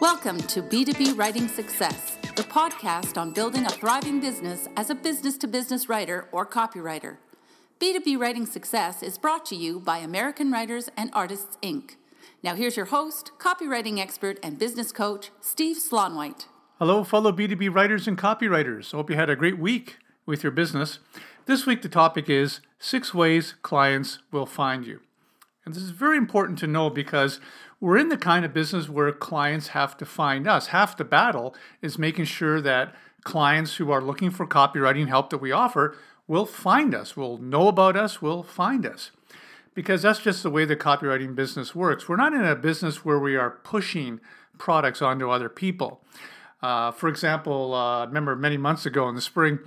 Welcome to B2B Writing Success, the podcast on building a thriving business as a business to business writer or copywriter. B2B Writing Success is brought to you by American Writers and Artists, Inc. Now, here's your host, copywriting expert, and business coach, Steve Slaunwhite. Hello, fellow B2B writers and copywriters. Hope you had a great week with your business. This week, the topic is six ways clients will find you. And this is very important to know because we're in the kind of business where clients have to find us. Half the battle is making sure that clients who are looking for copywriting help that we offer will find us, will know about us, will find us. Because that's just the way the copywriting business works. We're not in a business where we are pushing products onto other people. Uh, for example, uh, I remember many months ago in the spring,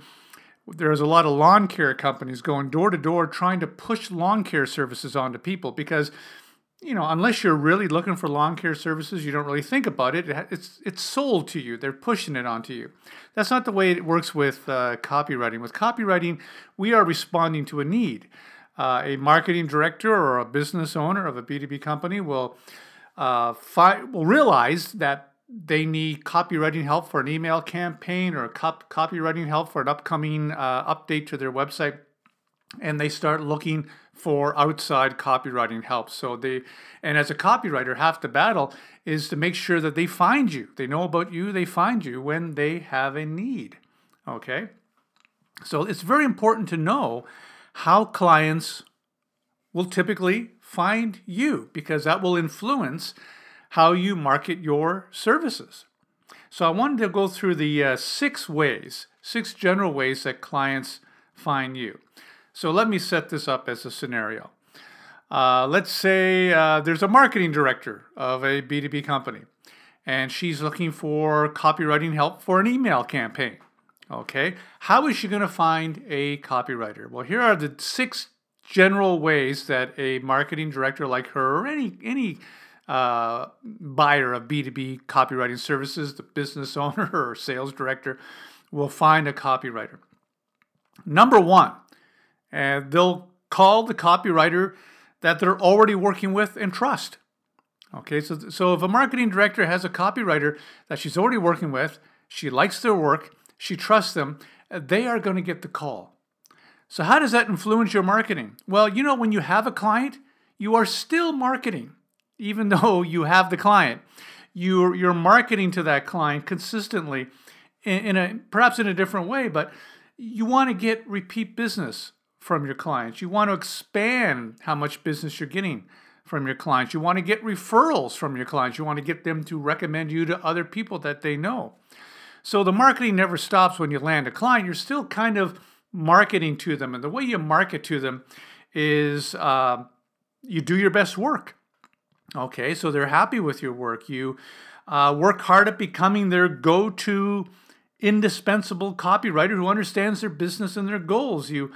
there was a lot of lawn care companies going door to door trying to push lawn care services onto people because you know unless you're really looking for lawn care services you don't really think about it. It's it's sold to you. They're pushing it onto you. That's not the way it works with uh, copywriting. With copywriting we are responding to a need. Uh, a marketing director or a business owner of a b2b company will uh, fi- will realize that they need copywriting help for an email campaign or cop- copywriting help for an upcoming uh, update to their website and they start looking for outside copywriting help so they and as a copywriter half the battle is to make sure that they find you they know about you they find you when they have a need okay so it's very important to know how clients will typically find you because that will influence how you market your services. So I wanted to go through the uh, six ways, six general ways that clients find you. So let me set this up as a scenario. Uh, let's say uh, there's a marketing director of a B2B company, and she's looking for copywriting help for an email campaign. Okay, how is she going to find a copywriter? Well, here are the six general ways that a marketing director like her or any any uh, buyer of B2B copywriting services, the business owner or sales director, will find a copywriter. Number one, and they'll call the copywriter that they're already working with and trust. Okay, so, so if a marketing director has a copywriter that she's already working with, she likes their work, she trusts them, uh, they are going to get the call. So, how does that influence your marketing? Well, you know, when you have a client, you are still marketing even though you have the client. You're, you're marketing to that client consistently in, in a perhaps in a different way, but you want to get repeat business from your clients. You want to expand how much business you're getting from your clients. You want to get referrals from your clients. You want to get them to recommend you to other people that they know. So the marketing never stops when you land a client. You're still kind of marketing to them. And the way you market to them is uh, you do your best work. Okay, so they're happy with your work. You uh, work hard at becoming their go to indispensable copywriter who understands their business and their goals. You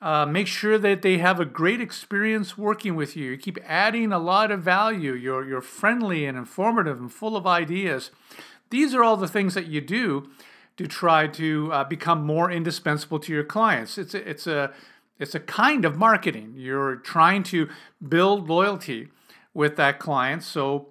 uh, make sure that they have a great experience working with you. You keep adding a lot of value. You're, you're friendly and informative and full of ideas. These are all the things that you do to try to uh, become more indispensable to your clients. It's a, it's a it's a kind of marketing. You're trying to build loyalty with that client. So,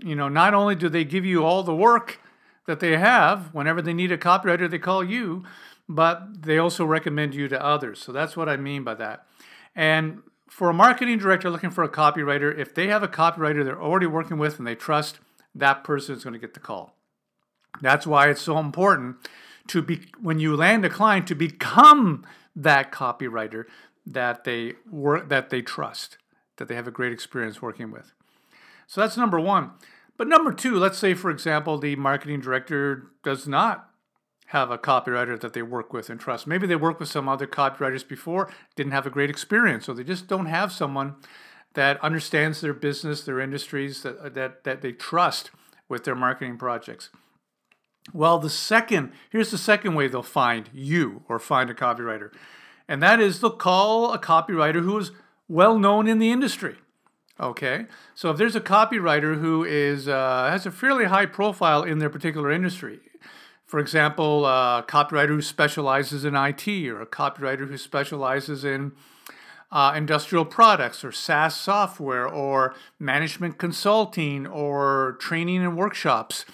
you know, not only do they give you all the work that they have, whenever they need a copywriter, they call you, but they also recommend you to others. So that's what I mean by that. And for a marketing director looking for a copywriter, if they have a copywriter they're already working with and they trust, that person is going to get the call. That's why it's so important to be when you land a client to become that copywriter that they work that they trust that they have a great experience working with. So that's number one. But number two, let's say, for example, the marketing director does not have a copywriter that they work with and trust. Maybe they worked with some other copywriters before, didn't have a great experience, so they just don't have someone that understands their business, their industries, that, that, that they trust with their marketing projects. Well, the second, here's the second way they'll find you or find a copywriter, and that is they'll call a copywriter who is well known in the industry. Okay, so if there's a copywriter who is uh, has a fairly high profile in their particular industry, for example, a copywriter who specializes in IT or a copywriter who specializes in uh, industrial products or SaaS software or management consulting or training and workshops.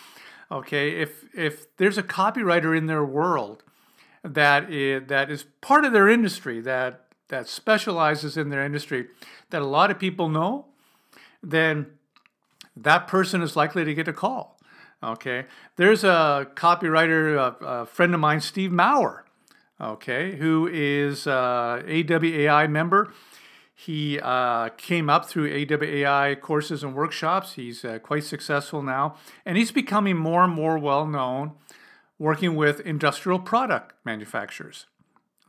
Okay, if if there's a copywriter in their world that is, that is part of their industry that that specializes in their industry that a lot of people know, then that person is likely to get a call. Okay, there's a copywriter, a, a friend of mine, Steve Maurer. Okay, who is a AWAI member. He uh, came up through AWAI courses and workshops. He's uh, quite successful now, and he's becoming more and more well known working with industrial product manufacturers.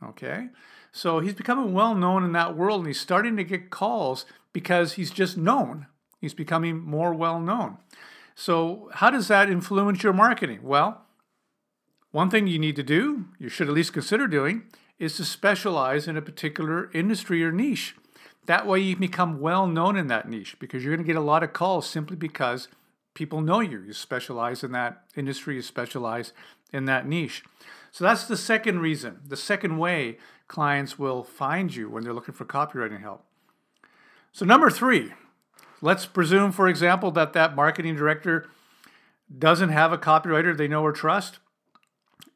Okay, so he's becoming well known in that world, and he's starting to get calls because he's just known. He's becoming more well known. So, how does that influence your marketing? Well, one thing you need to do, you should at least consider doing, is to specialize in a particular industry or niche. That way, you become well known in that niche because you're going to get a lot of calls simply because people know you. You specialize in that industry, you specialize in that niche. So, that's the second reason, the second way clients will find you when they're looking for copywriting help. So, number three, let's presume, for example, that that marketing director doesn't have a copywriter they know or trust,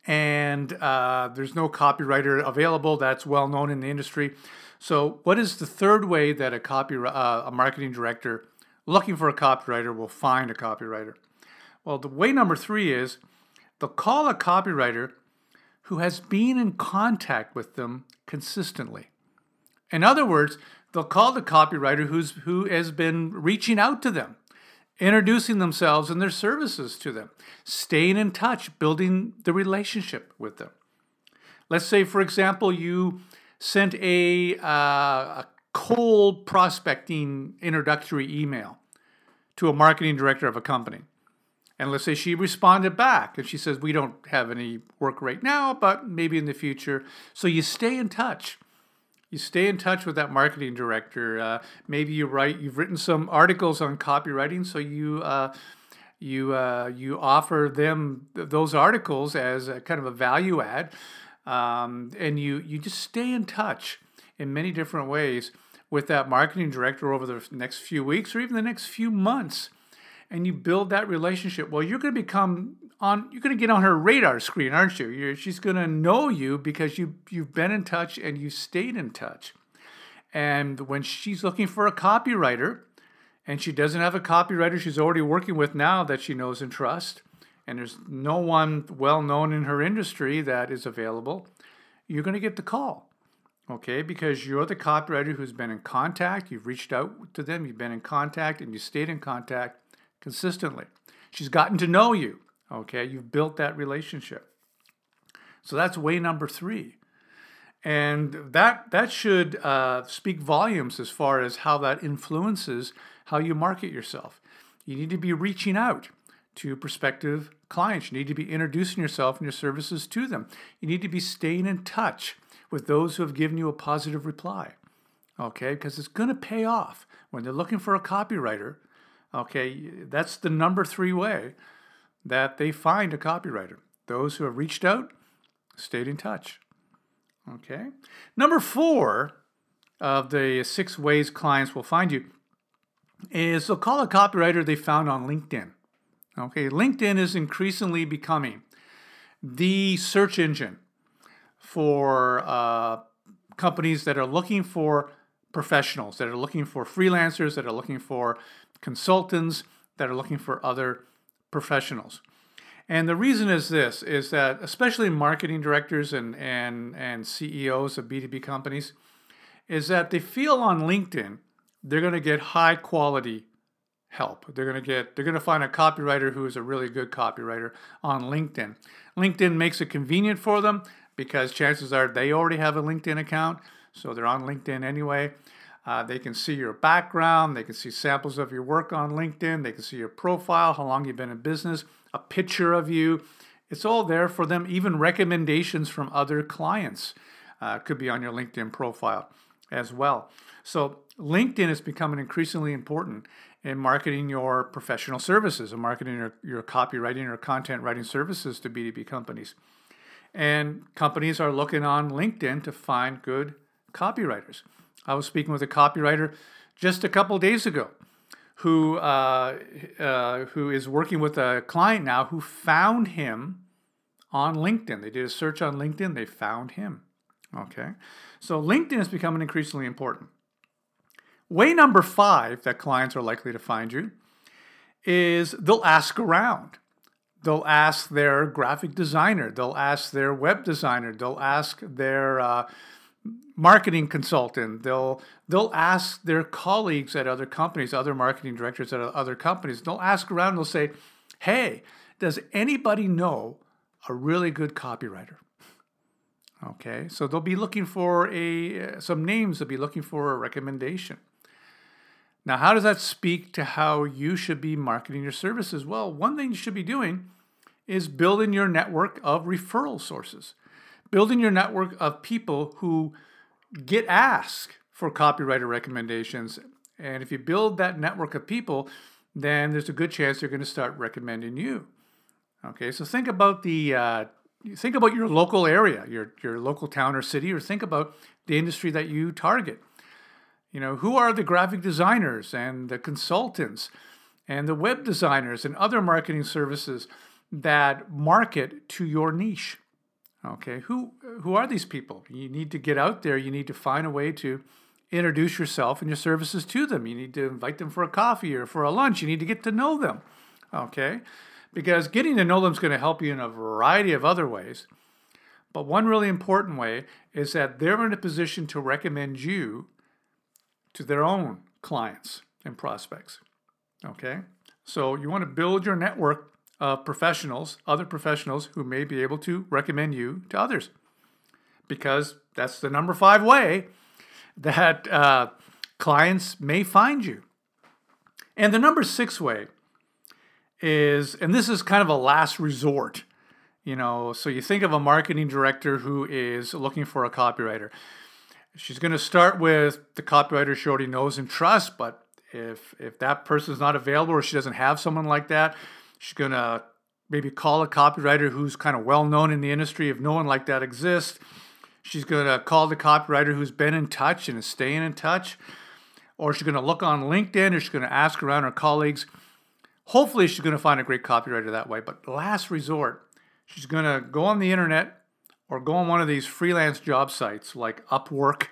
and uh, there's no copywriter available that's well known in the industry. So, what is the third way that a copy uh, a marketing director looking for a copywriter will find a copywriter? Well, the way number three is they'll call a copywriter who has been in contact with them consistently. In other words, they'll call the copywriter who's who has been reaching out to them, introducing themselves and their services to them, staying in touch, building the relationship with them. Let's say, for example, you sent a, uh, a cold prospecting introductory email to a marketing director of a company. And let's say she responded back and she says, We don't have any work right now, but maybe in the future. So you stay in touch. You stay in touch with that marketing director. Uh, maybe you write, you've written some articles on copywriting, so you. Uh, you uh, you offer them those articles as a kind of a value add, um, and you you just stay in touch in many different ways with that marketing director over the next few weeks or even the next few months and you build that relationship, well, you're going to become on. You're going to get on her radar screen, aren't you? You're, she's going to know you because you you've been in touch and you stayed in touch. And when she's looking for a copywriter, and she doesn't have a copywriter she's already working with now that she knows and trusts, and there's no one well known in her industry that is available, you're going to get the call okay? Because you're the copywriter who's been in contact, you've reached out to them, you've been in contact, and you stayed in contact, consistently. She's gotten to know you. Okay, you've built that relationship. So that's way number three. And that, that should uh, speak volumes as far as how that influences how you market yourself. You need to be reaching out to prospective clients. You need to be introducing yourself and your services to them. You need to be staying in touch with those who have given you a positive reply. Okay, because it's going to pay off. When they're looking for a copywriter, Okay, that's the number three way that they find a copywriter. Those who have reached out, stayed in touch. Okay. Number four of the six ways clients will find you is they'll call a copywriter they found on LinkedIn. Okay, LinkedIn is increasingly becoming the search engine for uh, companies that are looking for professionals, that are looking for freelancers, that are looking for consultants that are looking for other professionals. And the reason is this is that especially marketing directors and, and, and CEOs of B2B companies is that they feel on LinkedIn they're going to get high quality help. They're going to get they're going to find a copywriter who is a really good copywriter on LinkedIn. LinkedIn makes it convenient for them because chances are they already have a LinkedIn account, so they're on LinkedIn anyway. Uh, they can see your background, they can see samples of your work on LinkedIn, they can see your profile, how long you've been in business, a picture of you. It's all there for them, even recommendations from other clients uh, could be on your LinkedIn profile as well. So, LinkedIn is becoming increasingly important in marketing your professional services and marketing your, your copywriting or content writing services to B2B companies. And companies are looking on LinkedIn to find good copywriters. I was speaking with a copywriter just a couple days ago who uh, uh, who is working with a client now who found him on LinkedIn. They did a search on LinkedIn, they found him. Okay, so LinkedIn is becoming increasingly important. Way number five that clients are likely to find you is they'll ask around. They'll ask their graphic designer, they'll ask their web designer, they'll ask their uh, marketing consultant. They'll they'll ask their colleagues at other companies, other marketing directors at other companies. They'll ask around. They'll say, "Hey, does anybody know a really good copywriter?" Okay, so they'll be looking for a some names. They'll be looking for a recommendation. Now, how does that speak to how you should be marketing your services? Well, one thing you should be doing is building your network of referral sources building your network of people who get asked for copywriter recommendations. And if you build that network of people, then there's a good chance they're going to start recommending you. Okay, so think about the uh, think about your local area, your your local town or city, or think about the industry that you target. You know, who are the graphic designers and the consultants and the web designers and other marketing services that market to your niche? Okay, who who are these people? You need to get out there. You need to find a way to introduce yourself and your services to them. You need to invite them for a coffee or for a lunch. You need to get to know them. Okay, because getting to know them is going to help you in a variety of other ways. But one really important way is that they're in a position to recommend you to their own clients and prospects. Okay, so you want to build your network of professionals, other professionals who may be able to recommend you to others. Because that's the number five way that uh, clients may find you. And the number six way is, and this is kind of a last resort, you know, so you think of a marketing director who is looking for a copywriter. She's going to start with the copywriter she already knows and trusts, but if if that person's not available or she doesn't have someone like that, She's going to maybe call a copywriter who's kind of well known in the industry if no one like that exists. She's going to call the copywriter who's been in touch and is staying in touch. Or she's going to look on LinkedIn or she's going to ask around her colleagues. Hopefully, she's going to find a great copywriter that way. But last resort, she's going to go on the internet or go on one of these freelance job sites like Upwork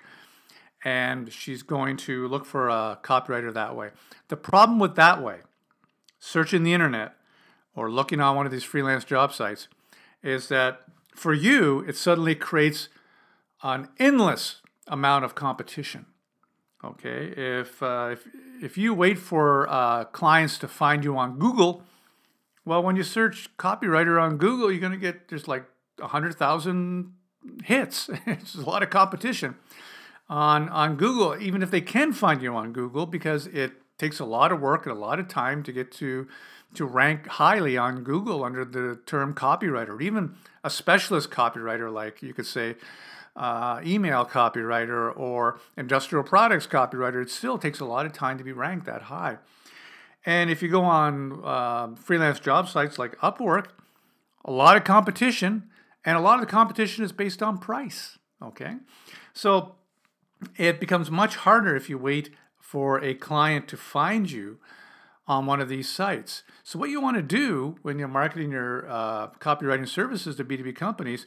and she's going to look for a copywriter that way. The problem with that way, searching the internet, or looking on one of these freelance job sites is that for you, it suddenly creates an endless amount of competition. Okay, if uh, if if you wait for uh, clients to find you on Google, well, when you search copywriter on Google, you're going to get there's like hundred thousand hits. it's a lot of competition on on Google, even if they can find you on Google, because it takes a lot of work and a lot of time to get to to rank highly on Google under the term copywriter, even a specialist copywriter, like you could say uh, email copywriter or industrial products copywriter. It still takes a lot of time to be ranked that high. And if you go on uh, freelance job sites like Upwork, a lot of competition, and a lot of the competition is based on price. Okay, so it becomes much harder if you wait for a client to find you on one of these sites. So, what you want to do when you're marketing your uh, copywriting services to B2B companies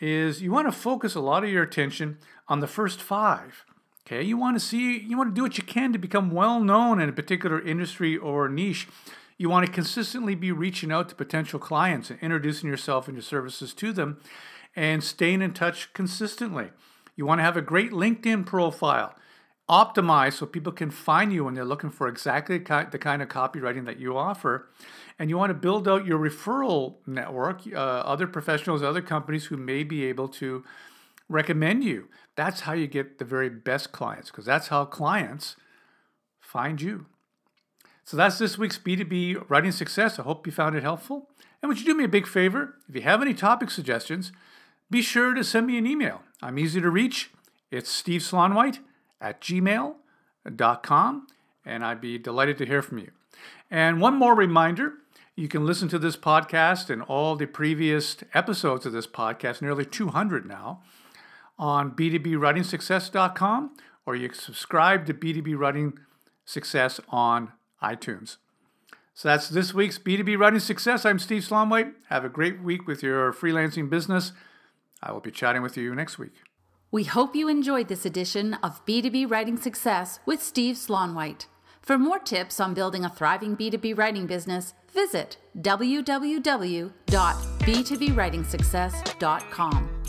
is you want to focus a lot of your attention on the first five. Okay, you want to see, you want to do what you can to become well known in a particular industry or niche. You want to consistently be reaching out to potential clients and introducing yourself and your services to them and staying in touch consistently. You want to have a great LinkedIn profile optimized so people can find you when they're looking for exactly the kind of copywriting that you offer. And you want to build out your referral network, uh, other professionals, other companies who may be able to recommend you. That's how you get the very best clients, because that's how clients find you. So that's this week's B2B writing success. I hope you found it helpful. And would you do me a big favor? If you have any topic suggestions, be sure to send me an email. I'm easy to reach. It's Steve Slaunwhite at gmail.com, and I'd be delighted to hear from you. And one more reminder you can listen to this podcast and all the previous episodes of this podcast, nearly 200 now, on b2bwritingsuccess.com or you can subscribe to B2B Writing Success on iTunes. So that's this week's B2B Writing Success. I'm Steve Slaunwhite. Have a great week with your freelancing business. I will be chatting with you next week. We hope you enjoyed this edition of B2B Writing Success with Steve Slaunwhite. For more tips on building a thriving B2B writing business, visit www.b2bwritingsuccess.com.